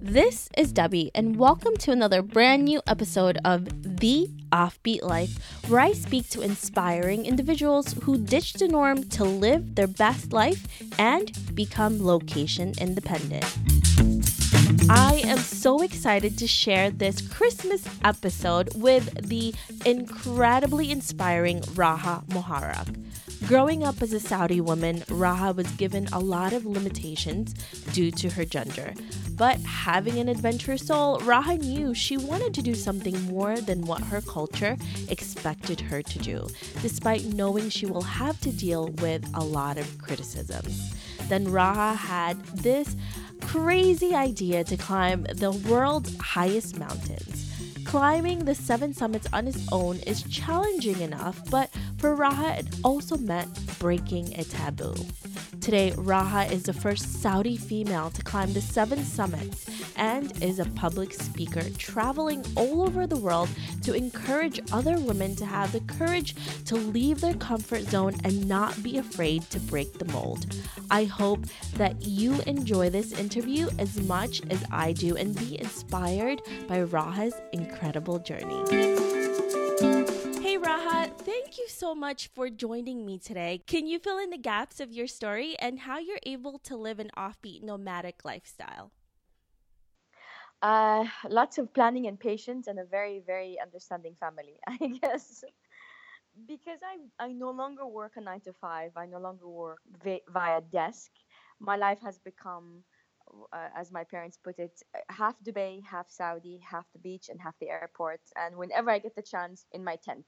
This is Debbie, and welcome to another brand new episode of The Offbeat Life, where I speak to inspiring individuals who ditch the norm to live their best life and become location independent. I am so excited to share this Christmas episode with the incredibly inspiring Raha Moharrak. Growing up as a Saudi woman, Raha was given a lot of limitations due to her gender. But having an adventurous soul, Raha knew she wanted to do something more than what her culture expected her to do, despite knowing she will have to deal with a lot of criticisms. Then Raha had this crazy idea to climb the world's highest mountains. Climbing the seven summits on its own is challenging enough, but for Raha, it also meant breaking a taboo. Today, Raha is the first Saudi female to climb the seven summits and is a public speaker traveling all over the world to encourage other women to have the courage to leave their comfort zone and not be afraid to break the mold. I hope that you enjoy this interview as much as I do and be inspired by Raha's incredible journey. Raha, thank you so much for joining me today. Can you fill in the gaps of your story and how you're able to live an offbeat nomadic lifestyle? Uh, lots of planning and patience and a very, very understanding family, I guess. because I, I no longer work a nine to five, I no longer work vi- via desk. My life has become, uh, as my parents put it, half Dubai, half Saudi, half the beach, and half the airport. And whenever I get the chance, in my tent.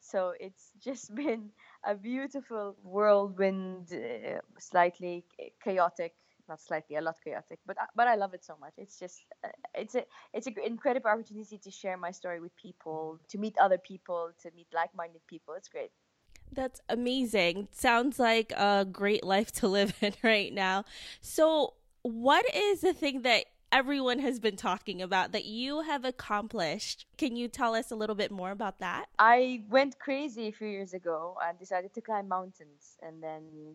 So it's just been a beautiful whirlwind, uh, slightly chaotic, not slightly, a lot chaotic, but but I love it so much. It's just uh, it's a it's an incredible opportunity to share my story with people, to meet other people, to meet like-minded people. It's great. That's amazing. Sounds like a great life to live in right now. So, what is the thing that everyone has been talking about that you have accomplished? Can you tell us a little bit more about that? I went crazy a few years ago and decided to climb mountains, and then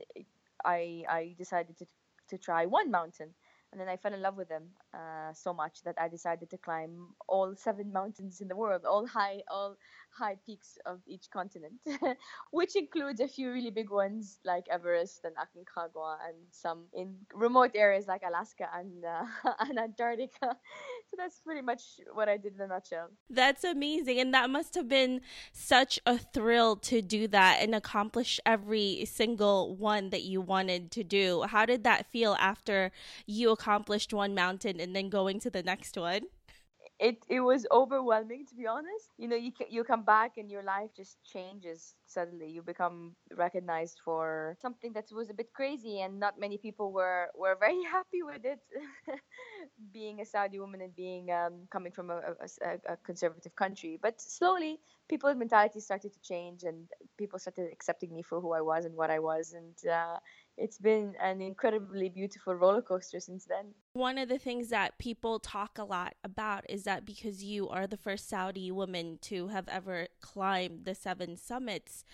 I I decided to to try one mountain and then I fell in love with them uh, so much that I decided to climb all seven mountains in the world, all high, all high peaks of each continent, which includes a few really big ones like Everest and Aconcagua, and some in remote areas like Alaska and uh, and Antarctica. So that's pretty much what I did in a nutshell. That's amazing, and that must have been such a thrill to do that and accomplish every single one that you wanted to do. How did that feel after you accomplished one mountain and then going to the next one? It it was overwhelming to be honest. You know, you you come back and your life just changes suddenly. You become recognized for something that was a bit crazy, and not many people were were very happy with it. being a Saudi woman and being um, coming from a, a, a conservative country, but slowly people's mentality started to change, and people started accepting me for who I was and what I was, and. Uh, it's been an incredibly beautiful roller coaster since then. One of the things that people talk a lot about is that because you are the first Saudi woman to have ever climbed the seven summits,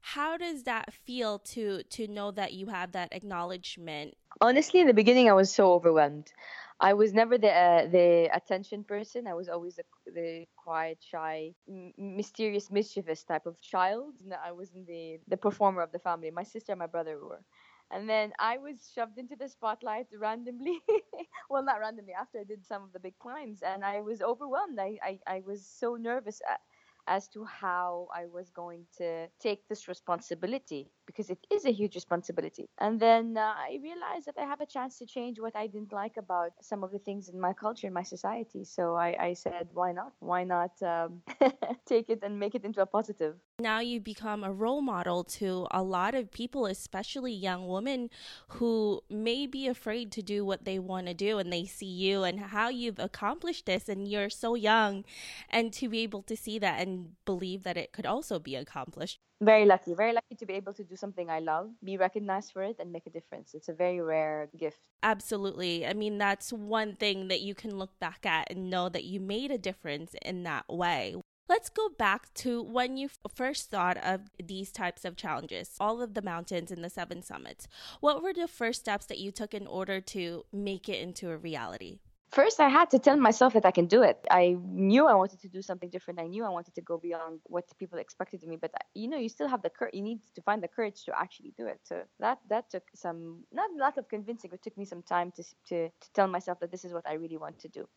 how does that feel to to know that you have that acknowledgement? Honestly, in the beginning, I was so overwhelmed. I was never the uh, the attention person. I was always the, the quiet, shy, m- mysterious, mischievous type of child. I wasn't the the performer of the family. My sister and my brother were and then I was shoved into the spotlight randomly. well, not randomly, after I did some of the big climbs, and I was overwhelmed. I, I, I was so nervous uh, as to how I was going to take this responsibility because it is a huge responsibility. And then uh, I realized that I have a chance to change what I didn't like about some of the things in my culture, in my society. So I, I said, why not? Why not um, take it and make it into a positive? Now you become a role model to a lot of people, especially young women who may be afraid to do what they want to do and they see you and how you've accomplished this and you're so young and to be able to see that and believe that it could also be accomplished. Very lucky, very lucky to be able to do something I love, be recognized for it and make a difference. It's a very rare gift. Absolutely. I mean, that's one thing that you can look back at and know that you made a difference in that way. Let's go back to when you first thought of these types of challenges, all of the mountains and the seven summits. What were the first steps that you took in order to make it into a reality? First, I had to tell myself that I can do it. I knew I wanted to do something different. I knew I wanted to go beyond what people expected of me. But you know, you still have the courage. You need to find the courage to actually do it. So that that took some not a lot of convincing. It took me some time to to to tell myself that this is what I really want to do.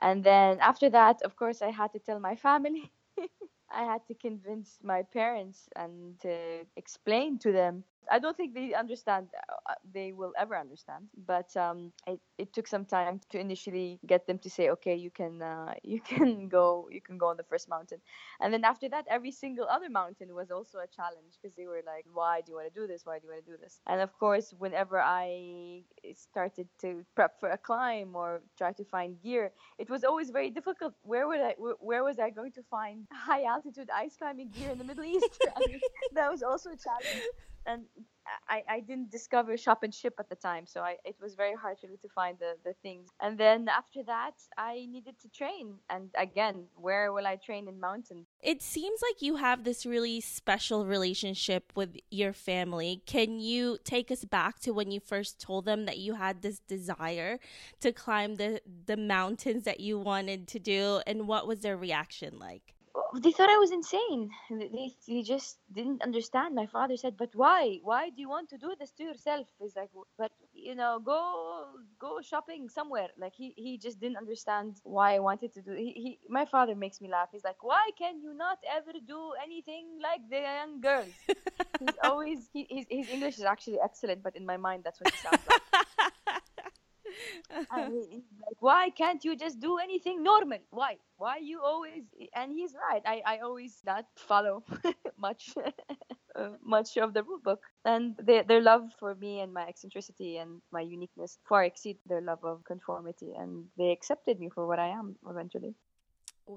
And then after that, of course, I had to tell my family. I had to convince my parents and to explain to them I don't think they understand. Uh, they will ever understand. But um, it, it took some time to initially get them to say, okay, you can uh, you can go you can go on the first mountain, and then after that, every single other mountain was also a challenge because they were like, why do you want to do this? Why do you want to do this? And of course, whenever I started to prep for a climb or try to find gear, it was always very difficult. Where would I where was I going to find high altitude ice climbing gear in the Middle East? I mean, that was also a challenge and I, I didn't discover shop and ship at the time so I, it was very hard for me to find the, the things. And then after that i needed to train and again where will i train in mountains? It seems like you have this really special relationship with your family. Can you take us back to when you first told them that you had this desire to climb the the mountains that you wanted to do and what was their reaction like they thought I was insane. They, they just didn't understand. My father said, "But why? Why do you want to do this to yourself?" He's like, "But you know, go go shopping somewhere." Like he, he just didn't understand why I wanted to do. He, he my father makes me laugh. He's like, "Why can you not ever do anything like the young girls?" he's always he, his his English is actually excellent, but in my mind that's what he sounds like. like, why can't you just do anything normal? Why? Why you always? And he's right. I, I always not follow much, uh, much of the rule book. And they, their love for me and my eccentricity and my uniqueness far exceed their love of conformity. And they accepted me for what I am eventually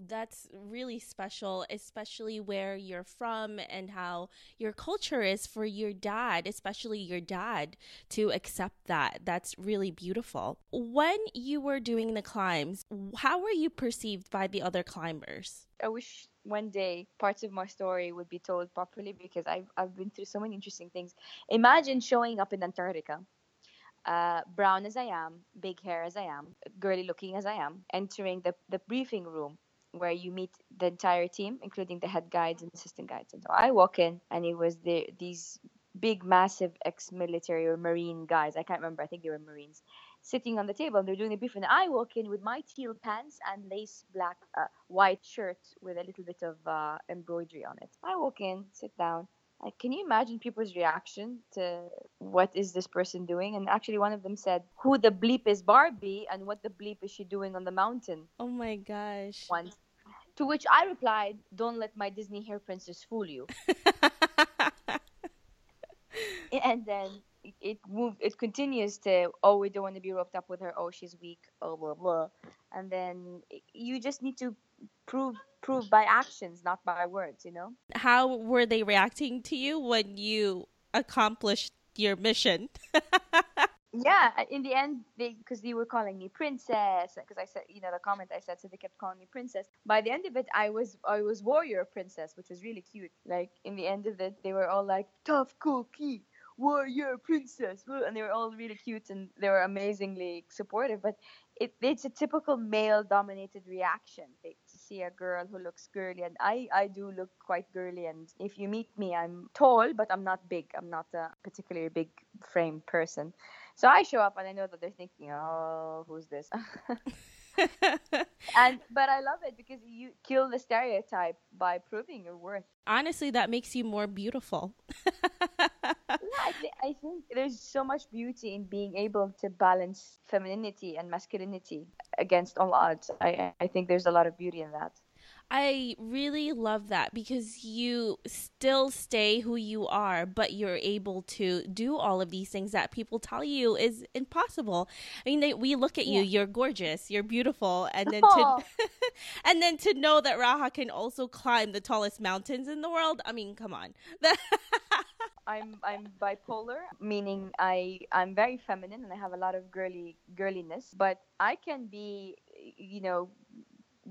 that's really special, especially where you're from and how your culture is for your dad, especially your dad, to accept that. That's really beautiful. When you were doing the climbs, how were you perceived by the other climbers? I wish one day parts of my story would be told properly because I've, I've been through so many interesting things. Imagine showing up in Antarctica. Uh, brown as I am, big hair as I am, girly looking as I am, entering the, the briefing room where you meet the entire team, including the head guides and assistant guides. And so I walk in, and it was the, these big, massive ex-military or marine guys. I can't remember. I think they were marines sitting on the table. And they're doing the briefing. and I walk in with my teal pants and lace black, uh, white shirt with a little bit of uh, embroidery on it. I walk in, sit down. Like, can you imagine people's reaction to what is this person doing? And actually, one of them said, "Who the bleep is Barbie, and what the bleep is she doing on the mountain?" Oh my gosh! Once to which I replied, Don't let my Disney hair princess fool you. and then it moved it continues to oh we don't want to be roped up with her. Oh she's weak. Oh blah blah and then you just need to prove prove by actions not by words you know? How were they reacting to you when you accomplished your mission yeah uh, in the end they because they were calling me princess uh, because i said you know the comment i said so they kept calling me princess. By the end of it i was i was warrior princess which was really cute. Like in the end of it they were all like tough cookie warrior princess and they were all really cute and they were amazingly supportive but it, it's a typical male dominated reaction to see a girl who looks girly and I, I do look quite girly and if you meet me i'm tall but i'm not big i'm not a particularly big frame person so I show up and I know that they're thinking, oh, who's this? and but I love it because you kill the stereotype by proving your worth. Honestly, that makes you more beautiful. yeah, I, th- I think there's so much beauty in being able to balance femininity and masculinity against all odds. I I think there's a lot of beauty in that. I really love that because you still stay who you are, but you're able to do all of these things that people tell you is impossible. I mean, they, we look at you, yeah. you're gorgeous, you're beautiful, and then to oh. and then to know that Raha can also climb the tallest mountains in the world. I mean, come on. I'm I'm bipolar, meaning I I'm very feminine and I have a lot of girly girliness, but I can be, you know,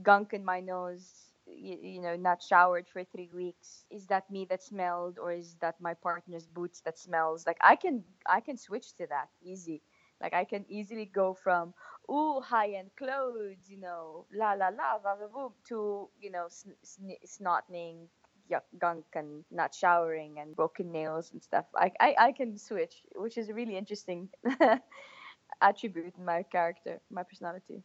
gunk in my nose you, you know not showered for three weeks. Is that me that smelled or is that my partner's boots that smells? Like i can i can switch to that easy. Like i can easily go from ooh high end clothes you know la la la la la boom to you know sn- sn- snotting yuck, gunk and not showering and broken nails and stuff. I, I i can switch which is a really interesting attribute in my character my personality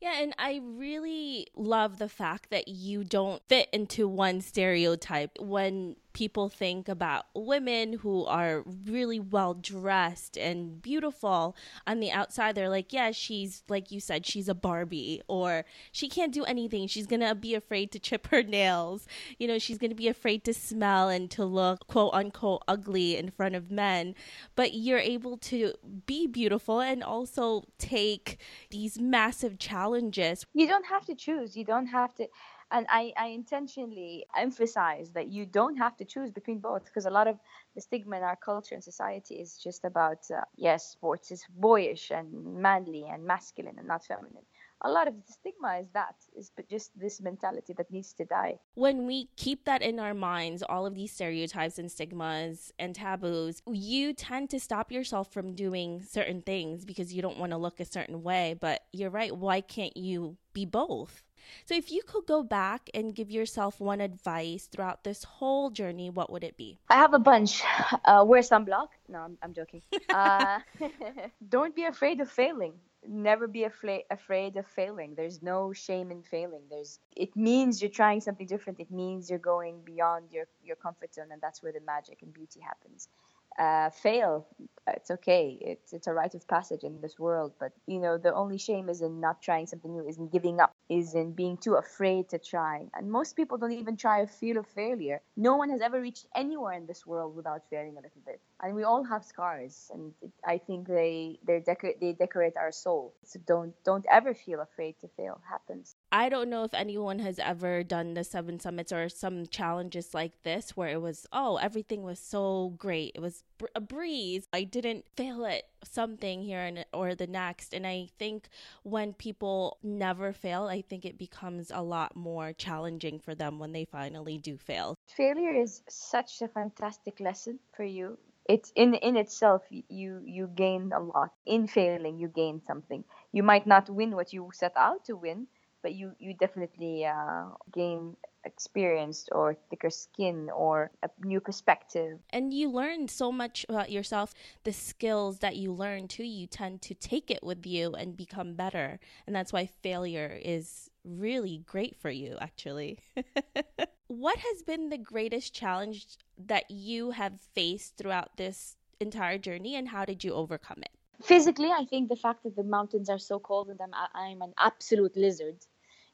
yeah, and I really love the fact that you don't fit into one stereotype. When people think about women who are really well dressed and beautiful on the outside they're like yeah she's like you said she's a barbie or she can't do anything. She's gonna be afraid to chip her nails. You know she's gonna be afraid to smell and to look quote unquote ugly in front of men. But you're able to be beautiful and also take these massive challenges. You don't have to choose. You don't have to and I, I intentionally emphasize that you don't have to choose between both because a lot of the stigma in our culture and society is just about uh, yes sports is boyish and manly and masculine and not feminine. A lot of the stigma is that is just this mentality that needs to die. When we keep that in our minds all of these stereotypes and stigmas and taboos you tend to stop yourself from doing certain things because you don't want to look a certain way. But you're right why can't you be both so, if you could go back and give yourself one advice throughout this whole journey, what would it be? I have a bunch. Uh, wear sunblock. No, I'm, I'm joking. Uh, don't be afraid of failing. Never be afraid afraid of failing. There's no shame in failing. There's it means you're trying something different. It means you're going beyond your your comfort zone, and that's where the magic and beauty happens uh, fail. It's okay. It's it's a rite of passage in this world. But you know, the only shame is in not trying something new, is in giving up, is in being too afraid to try. And most people don't even try a feel of failure. No one has ever reached anywhere in this world without failing a little bit. And we all have scars, and I think they they decorate they decorate our soul. So don't don't ever feel afraid to fail. It happens. I don't know if anyone has ever done the seven summits or some challenges like this where it was, oh, everything was so great. It was a breeze. I didn't fail at something here and or the next. And I think when people never fail, I think it becomes a lot more challenging for them when they finally do fail. Failure is such a fantastic lesson for you it's in in itself you you gain a lot. In failing you gain something. You might not win what you set out to win but you you definitely uh, gain experience or thicker skin or a new perspective. And you learn so much about yourself. The skills that you learn too you tend to take it with you and become better. And that's why failure is really great for you actually what has been the greatest challenge that you have faced throughout this entire journey and how did you overcome it? Physically i think the fact that the mountains are so cold and i'm, I'm an absolute lizard.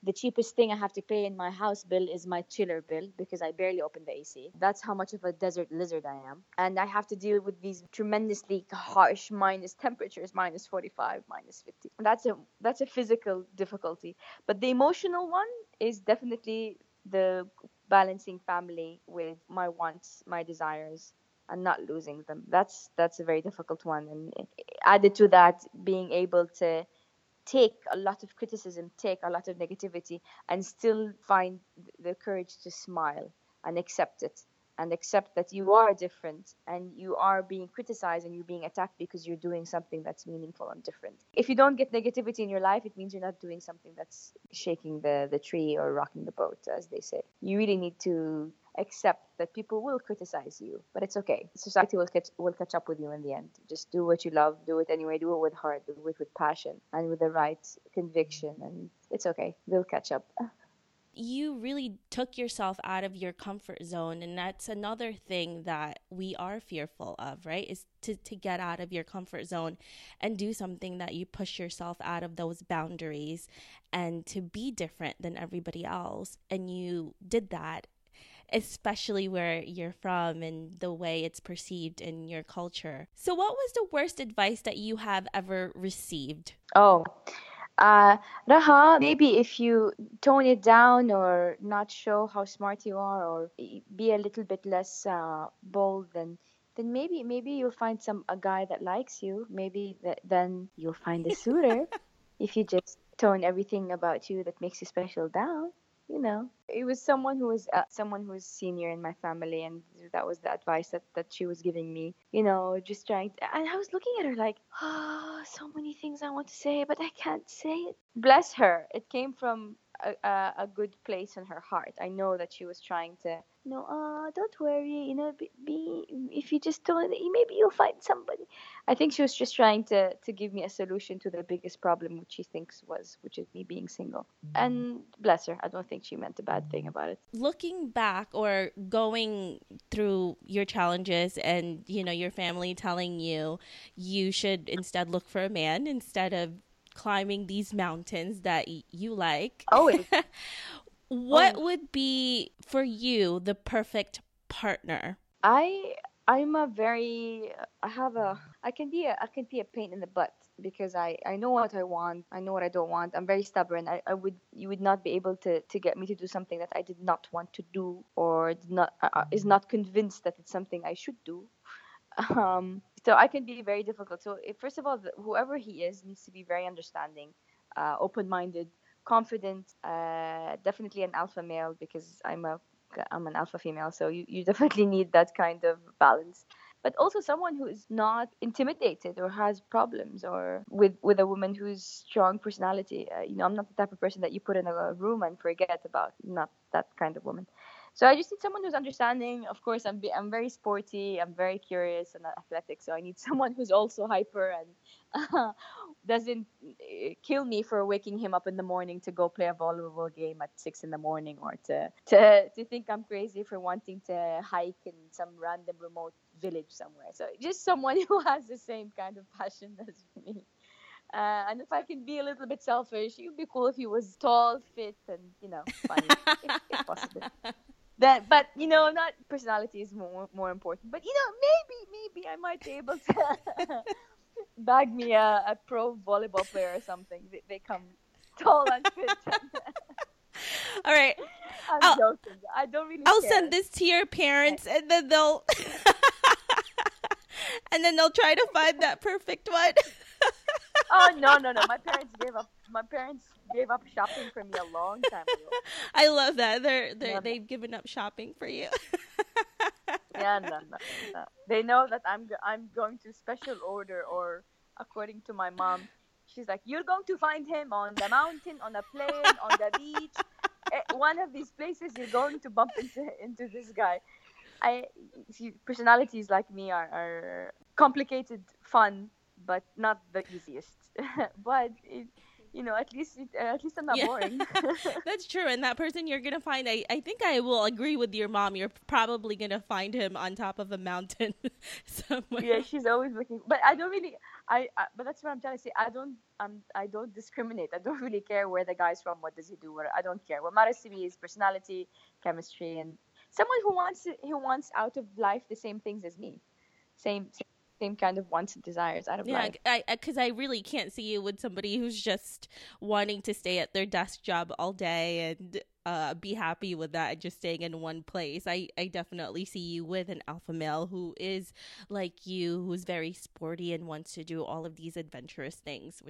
The cheapest thing i have to pay in my house bill is my chiller bill because i barely open the ac that's how much of a desert lizard i am. And i have to deal with these tremendously harsh minus temperatures minus 45 minus 50 that's a that's a physical difficulty. But the emotional one is definitely the balancing family with my wants my desires and not losing them. That's that's a very difficult one. And added to that, being able to take a lot of criticism, take a lot of negativity, and still find the courage to smile and accept it and accept that you are different and you are being criticized and you're being attacked because you're doing something that's meaningful and different. If you don't get negativity in your life, it means you're not doing something that's shaking the, the tree or rocking the boat, as they say. You really need to accept that people will criticize you, but it's okay. Society will catch will catch up with you in the end. Just do what you love, do it anyway, do it with heart, do it with passion and with the right conviction and it's okay. They'll catch up. you really took yourself out of your comfort zone and that's another thing that we are fearful of right is to, to get out of your comfort zone and do something that you push yourself out of those boundaries and to be different than everybody else. And you did that especially where you're from and the way it's perceived in your culture. So what was the worst advice that you have ever received? Oh uh, Raha, maybe if you tone it down or not show how smart you are or be a little bit less uh, bold, then then maybe maybe you'll find some a guy that likes you. Maybe that, then you'll find a suitor if you just tone everything about you that makes you special down. You know, it was someone who was uh, someone who was senior in my family, and that was the advice that, that she was giving me. You know, just trying. To, and I was looking at her like, oh, so many things I want to say, but I can't say it. Bless her. It came from a, a, good place in her heart. I know that she was trying to you know, uh, don't worry, you know, be, be, if you just don't, maybe you'll find somebody. I think she was just trying to to give me a solution to the biggest problem, which she thinks was, which is me being single. And bless her, I don't think she meant a bad thing about it. Looking back or going through your challenges, and you know, your family telling you you should instead look for a man instead of climbing these mountains that you like. Always. what oh. would be for you the perfect partner? I I'm a very I have a I can be a I can be a pain in the butt because I I know what I want I know what I don't want I'm very stubborn I, I would you would not be able to to get me to do something that I did not want to do or did not uh, uh is not convinced that it's something I should do um so I can be very difficult so if, first of all whoever he is needs to be very understanding uh, open minded confident, uh, definitely an alpha male because I'm a I'm an alpha female, so you, you definitely need that kind of balance. But also someone who is not intimidated or has problems or with with a woman who's strong personality. Uh, you know, I'm not the type of person that you put in a room and forget about. Not that kind of woman. So I just need someone who's understanding. Of course, I'm I'm very sporty. I'm very curious and athletic. So I need someone who's also hyper and uh, doesn't eh, kill me for waking him up in the morning to go play a volleyball game at six in the morning or to to to think I'm crazy for wanting to hike in some random remote village somewhere. So just someone who has the same kind of passion as me. Uh, and if I can be a little bit selfish, it would be cool if he was tall, fit, and you know, funny, if, if possible. That but you know not personality is more more important but you know maybe maybe i might be able to bag me a, a pro volleyball player or something. They, they come tall and fit. All right. I'm I'll, joking. I don't really i'll care. send this to your parents and then they'll and then they'll try to find that perfect one. Oh no no no. My parents gave up. My parents gave up shopping for me a long time ago. I love that. They're they they've given up shopping for you. yeah, no, no, no. They know that I'm I'm going to special order or according to my mom, she's like, you're going to find him on the mountain, on a plane, on the beach. Eh, one of these places you're going to bump into into this guy. I see, personalities like me are, are complicated, fun, but not the easiest. but it, you know, at least uh, at least I'm not yeah. boring. That's true. And that person you're gonna find, I, I think I will agree with your mom. You're probably gonna find him on top of a mountain somewhere. Yeah, she's always looking. But I don't really. I, I but that's what I'm trying to say. I don't. Um, I don't discriminate. I don't really care where the guy's from. What does he do? What I don't care. What matters to me is personality, chemistry, and someone who wants who wants out of life the same things as me. Same, same kind of wants and desires out of yeah, life. Yeah, because I, I, really can't see you with somebody who's just wanting to stay at their desk job all day and uh, be happy with that just staying in one place. I, I definitely see you with an alpha male who is like you, who's very sporty and wants to do all of these adventurous things.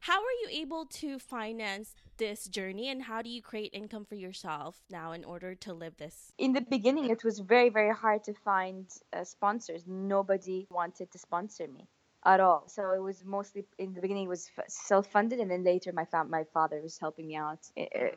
How are you able to finance this journey and how do you create income for yourself now in order to live this? In the beginning, it was very, very hard to find uh, sponsors. Nobody wanted to sponsor me at all. So it was mostly in the beginning it was self-funded, and then later my my father was helping me out, uh,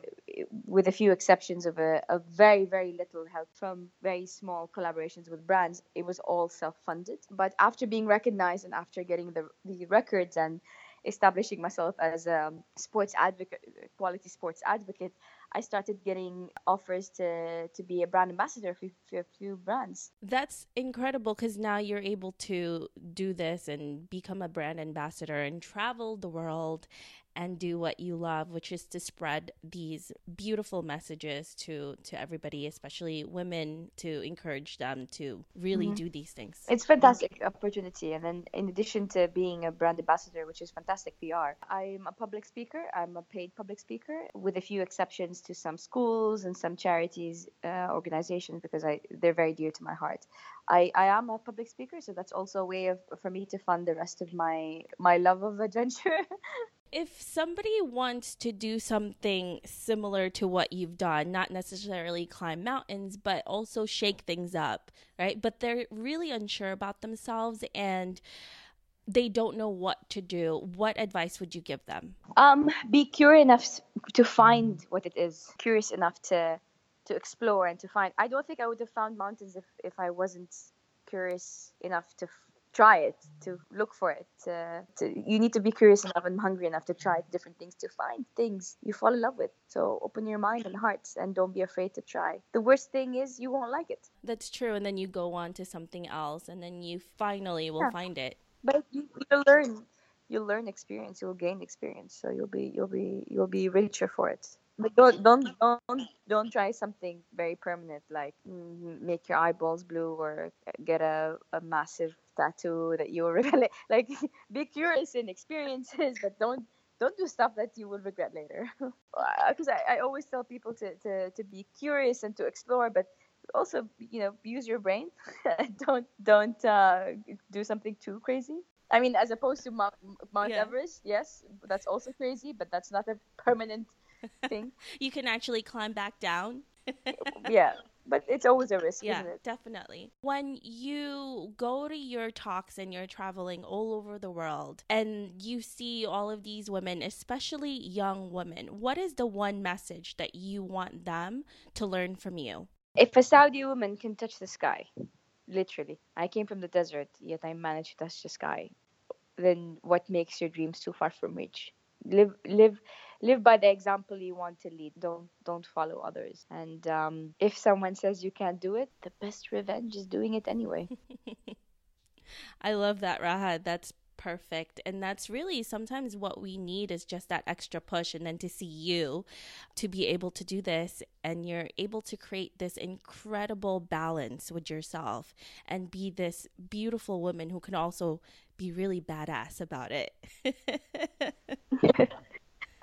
with a few exceptions of a, a, very very little help from very small collaborations with brands. It was all self-funded. But after being recognized and after getting the the records and establishing myself as a sports advocate, quality sports advocate, I started getting offers to to be a brand ambassador for, for a few brands. That's incredible because now you're able to do this and become a brand ambassador and travel the world and do what you love, which is to spread these beautiful messages to to everybody, especially women, to encourage them to really mm-hmm. do these things. It's fantastic opportunity, and then in addition to being a brand ambassador, which is fantastic PR, I'm a public speaker. I'm a paid public speaker, with a few exceptions to some schools and some charities uh, organizations because I they're very dear to my heart. I, I am a public speaker, so that's also a way of for me to fund the rest of my my love of adventure. If somebody wants to do something similar to what you've done, not necessarily climb mountains, but also shake things up, right? But they're really unsure about themselves and they don't know what to do, what advice would you give them? Um, be curious enough to find what it is. Curious enough to to explore and to find. I don't think I would have found mountains if if I wasn't curious enough to try it, to look for it. To, to, you need to be curious enough and hungry enough to try different things, to find things you fall in love with. So open your mind and heart and don't be afraid to try. The worst thing is you won't like it. That's true. And then you go on to something else and then you finally will yeah. find it. But you, you learn. You'll learn experience. You'll gain experience. So you'll be you'll be you'll be richer for it but don't don't don't don't try something very permanent like mm, make your eyeballs blue or get a, a massive tattoo that you will regret like be curious in experiences but don't don't do stuff that you will regret later because I, I always tell people to, to, to be curious and to explore but also you know use your brain don't don't uh, do something too crazy i mean as opposed to mount, mount yeah. everest yes that's also crazy but that's not a permanent thing. you can actually climb back down. yeah, but it's always a risk, yeah, it? definitely. When you go to your talks and you're traveling all over the world and you see all of these women, especially young women, what is the one message that you want them to learn from you? If a Saudi woman can touch the sky, literally, I came from the desert, yet I managed to touch the sky, then what makes your dreams too far from reach? Live, live live by the example you want to lead. Don't don't follow others. And um, if someone says you can't do it the best revenge is doing it anyway. I love that Raha that's perfect. And that's really sometimes what we need is just that extra push and then to see you to be able to do this and you're able to create this incredible balance with yourself and be this beautiful woman who can also be really badass about it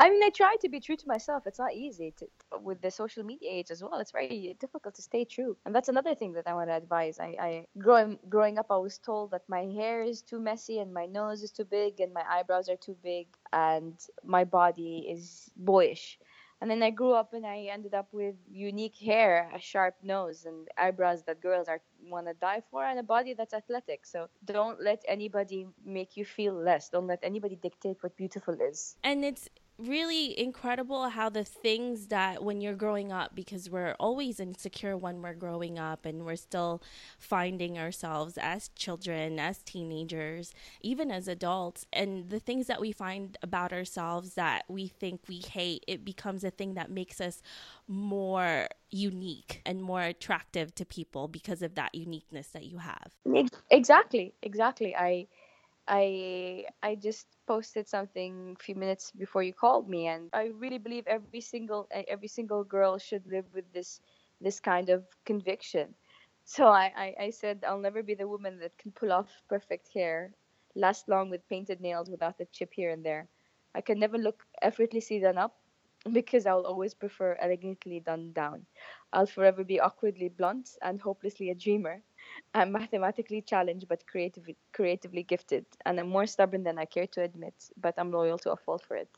I mean, I try to be true to myself. It's not easy to, with the social media age as well. It's very difficult to stay true, and that's another thing that I want to advise. I, I growing growing up, I was told that my hair is too messy and my nose is too big and my eyebrows are too big and my body is boyish. And then I grew up and I ended up with unique hair, a sharp nose, and eyebrows that girls are want to die for, and a body that's athletic. So don't let anybody make you feel less. Don't let anybody dictate what beautiful is. And it's really incredible how the things that when you're growing up because we're always insecure when we're growing up and we're still finding ourselves as children as teenagers even as adults and the things that we find about ourselves that we think we hate it becomes a thing that makes us more unique and more attractive to people because of that uniqueness that you have. Exactly exactly. I I I just posted something a few minutes before you called me, and I really believe every single every single girl should live with this this kind of conviction. So I, I, I said I'll never be the woman that can pull off perfect hair, last long with painted nails without a chip here and there. I can never look effortlessly done up because I'll always prefer elegantly done down. I'll forever be awkwardly blunt and hopelessly a dreamer. I'm mathematically challenged but creatively, creatively gifted, and I'm more stubborn than I care to admit, but I'm loyal to a fault for it.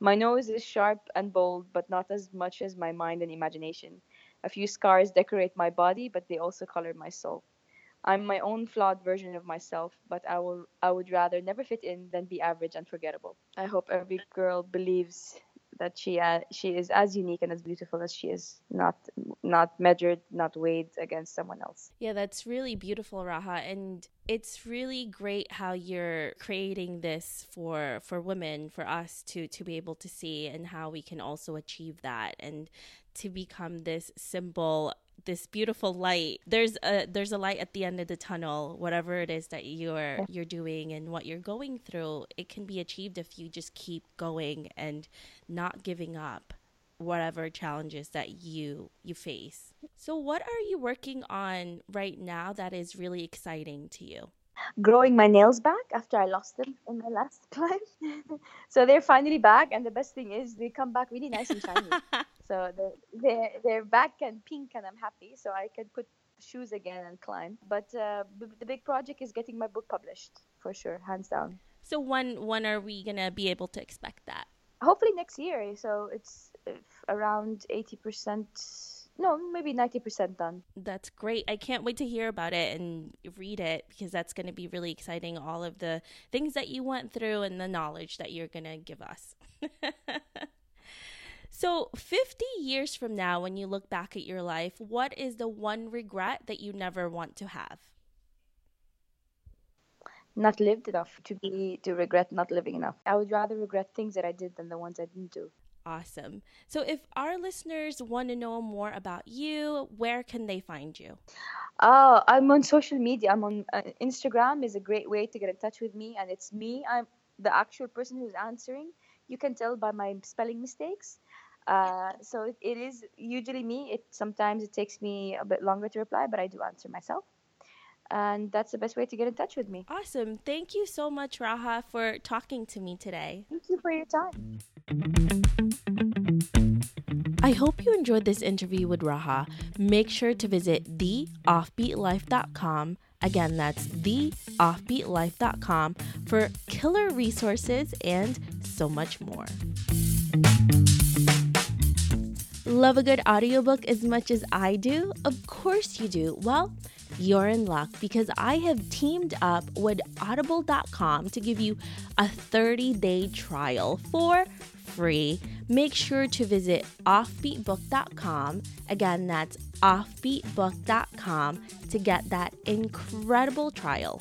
My nose is sharp and bold, but not as much as my mind and imagination. A few scars decorate my body, but they also color my soul. I'm my own flawed version of myself, but I will I would rather never fit in than be average and forgettable. I hope every girl believes that she uh, she is as unique and as beautiful as she is, not not measured, not weighed against someone else. Yeah, that's really beautiful, Raha, and it's really great how you're creating this for for women, for us to to be able to see, and how we can also achieve that, and to become this symbol this beautiful light. There's a there's a light at the end of the tunnel whatever it is that you're you're doing and what you're going through it can be achieved if you just keep going and not giving up whatever challenges that you you face. So what are you working on right now that is really exciting to you growing my nails back after I lost them in my last climb. so they're finally back, and the best thing is they come back really nice and shiny. so they're, they're, they're back and pink, and I'm happy. So I can put shoes again and climb. But uh, the big project is getting my book published for sure, hands down. So when when are we gonna be able to expect that? Hopefully next year. So it's around eighty percent. No, maybe ninety percent done. That's great. I can't wait to hear about it and read it because that's going to be really exciting. All of the things that you went through and the knowledge that you're going to give us. so, 50 years from now, when you look back at your life, what is the one regret that you never want to have? not lived enough to be to regret not living enough. I would rather regret things that I did than the ones I didn't do. Awesome. So if our listeners want to know more about you, where can they find you? Oh, I'm on social media. I'm on uh, Instagram is a great way to get in touch with me and it's me. I'm the actual person who's answering. You can tell by my spelling mistakes. Uh, so it, it is usually me. It sometimes it takes me a bit longer to reply, but I do answer myself and that's the best way to get in touch with me. Awesome. Thank you so much, Raha, for talking to me today. Thank you for your time. I hope you enjoyed this interview with Raha. Make sure to visit theoffbeatlife.com. Again, that's theoffbeatlife.com for killer resources and so much more. Love a good audiobook as much as I do? Of course you do. Well, you're in luck because I have teamed up with audible.com to give you a 30 day trial for free. Make sure to visit offbeatbook.com. Again, that's offbeatbook.com to get that incredible trial.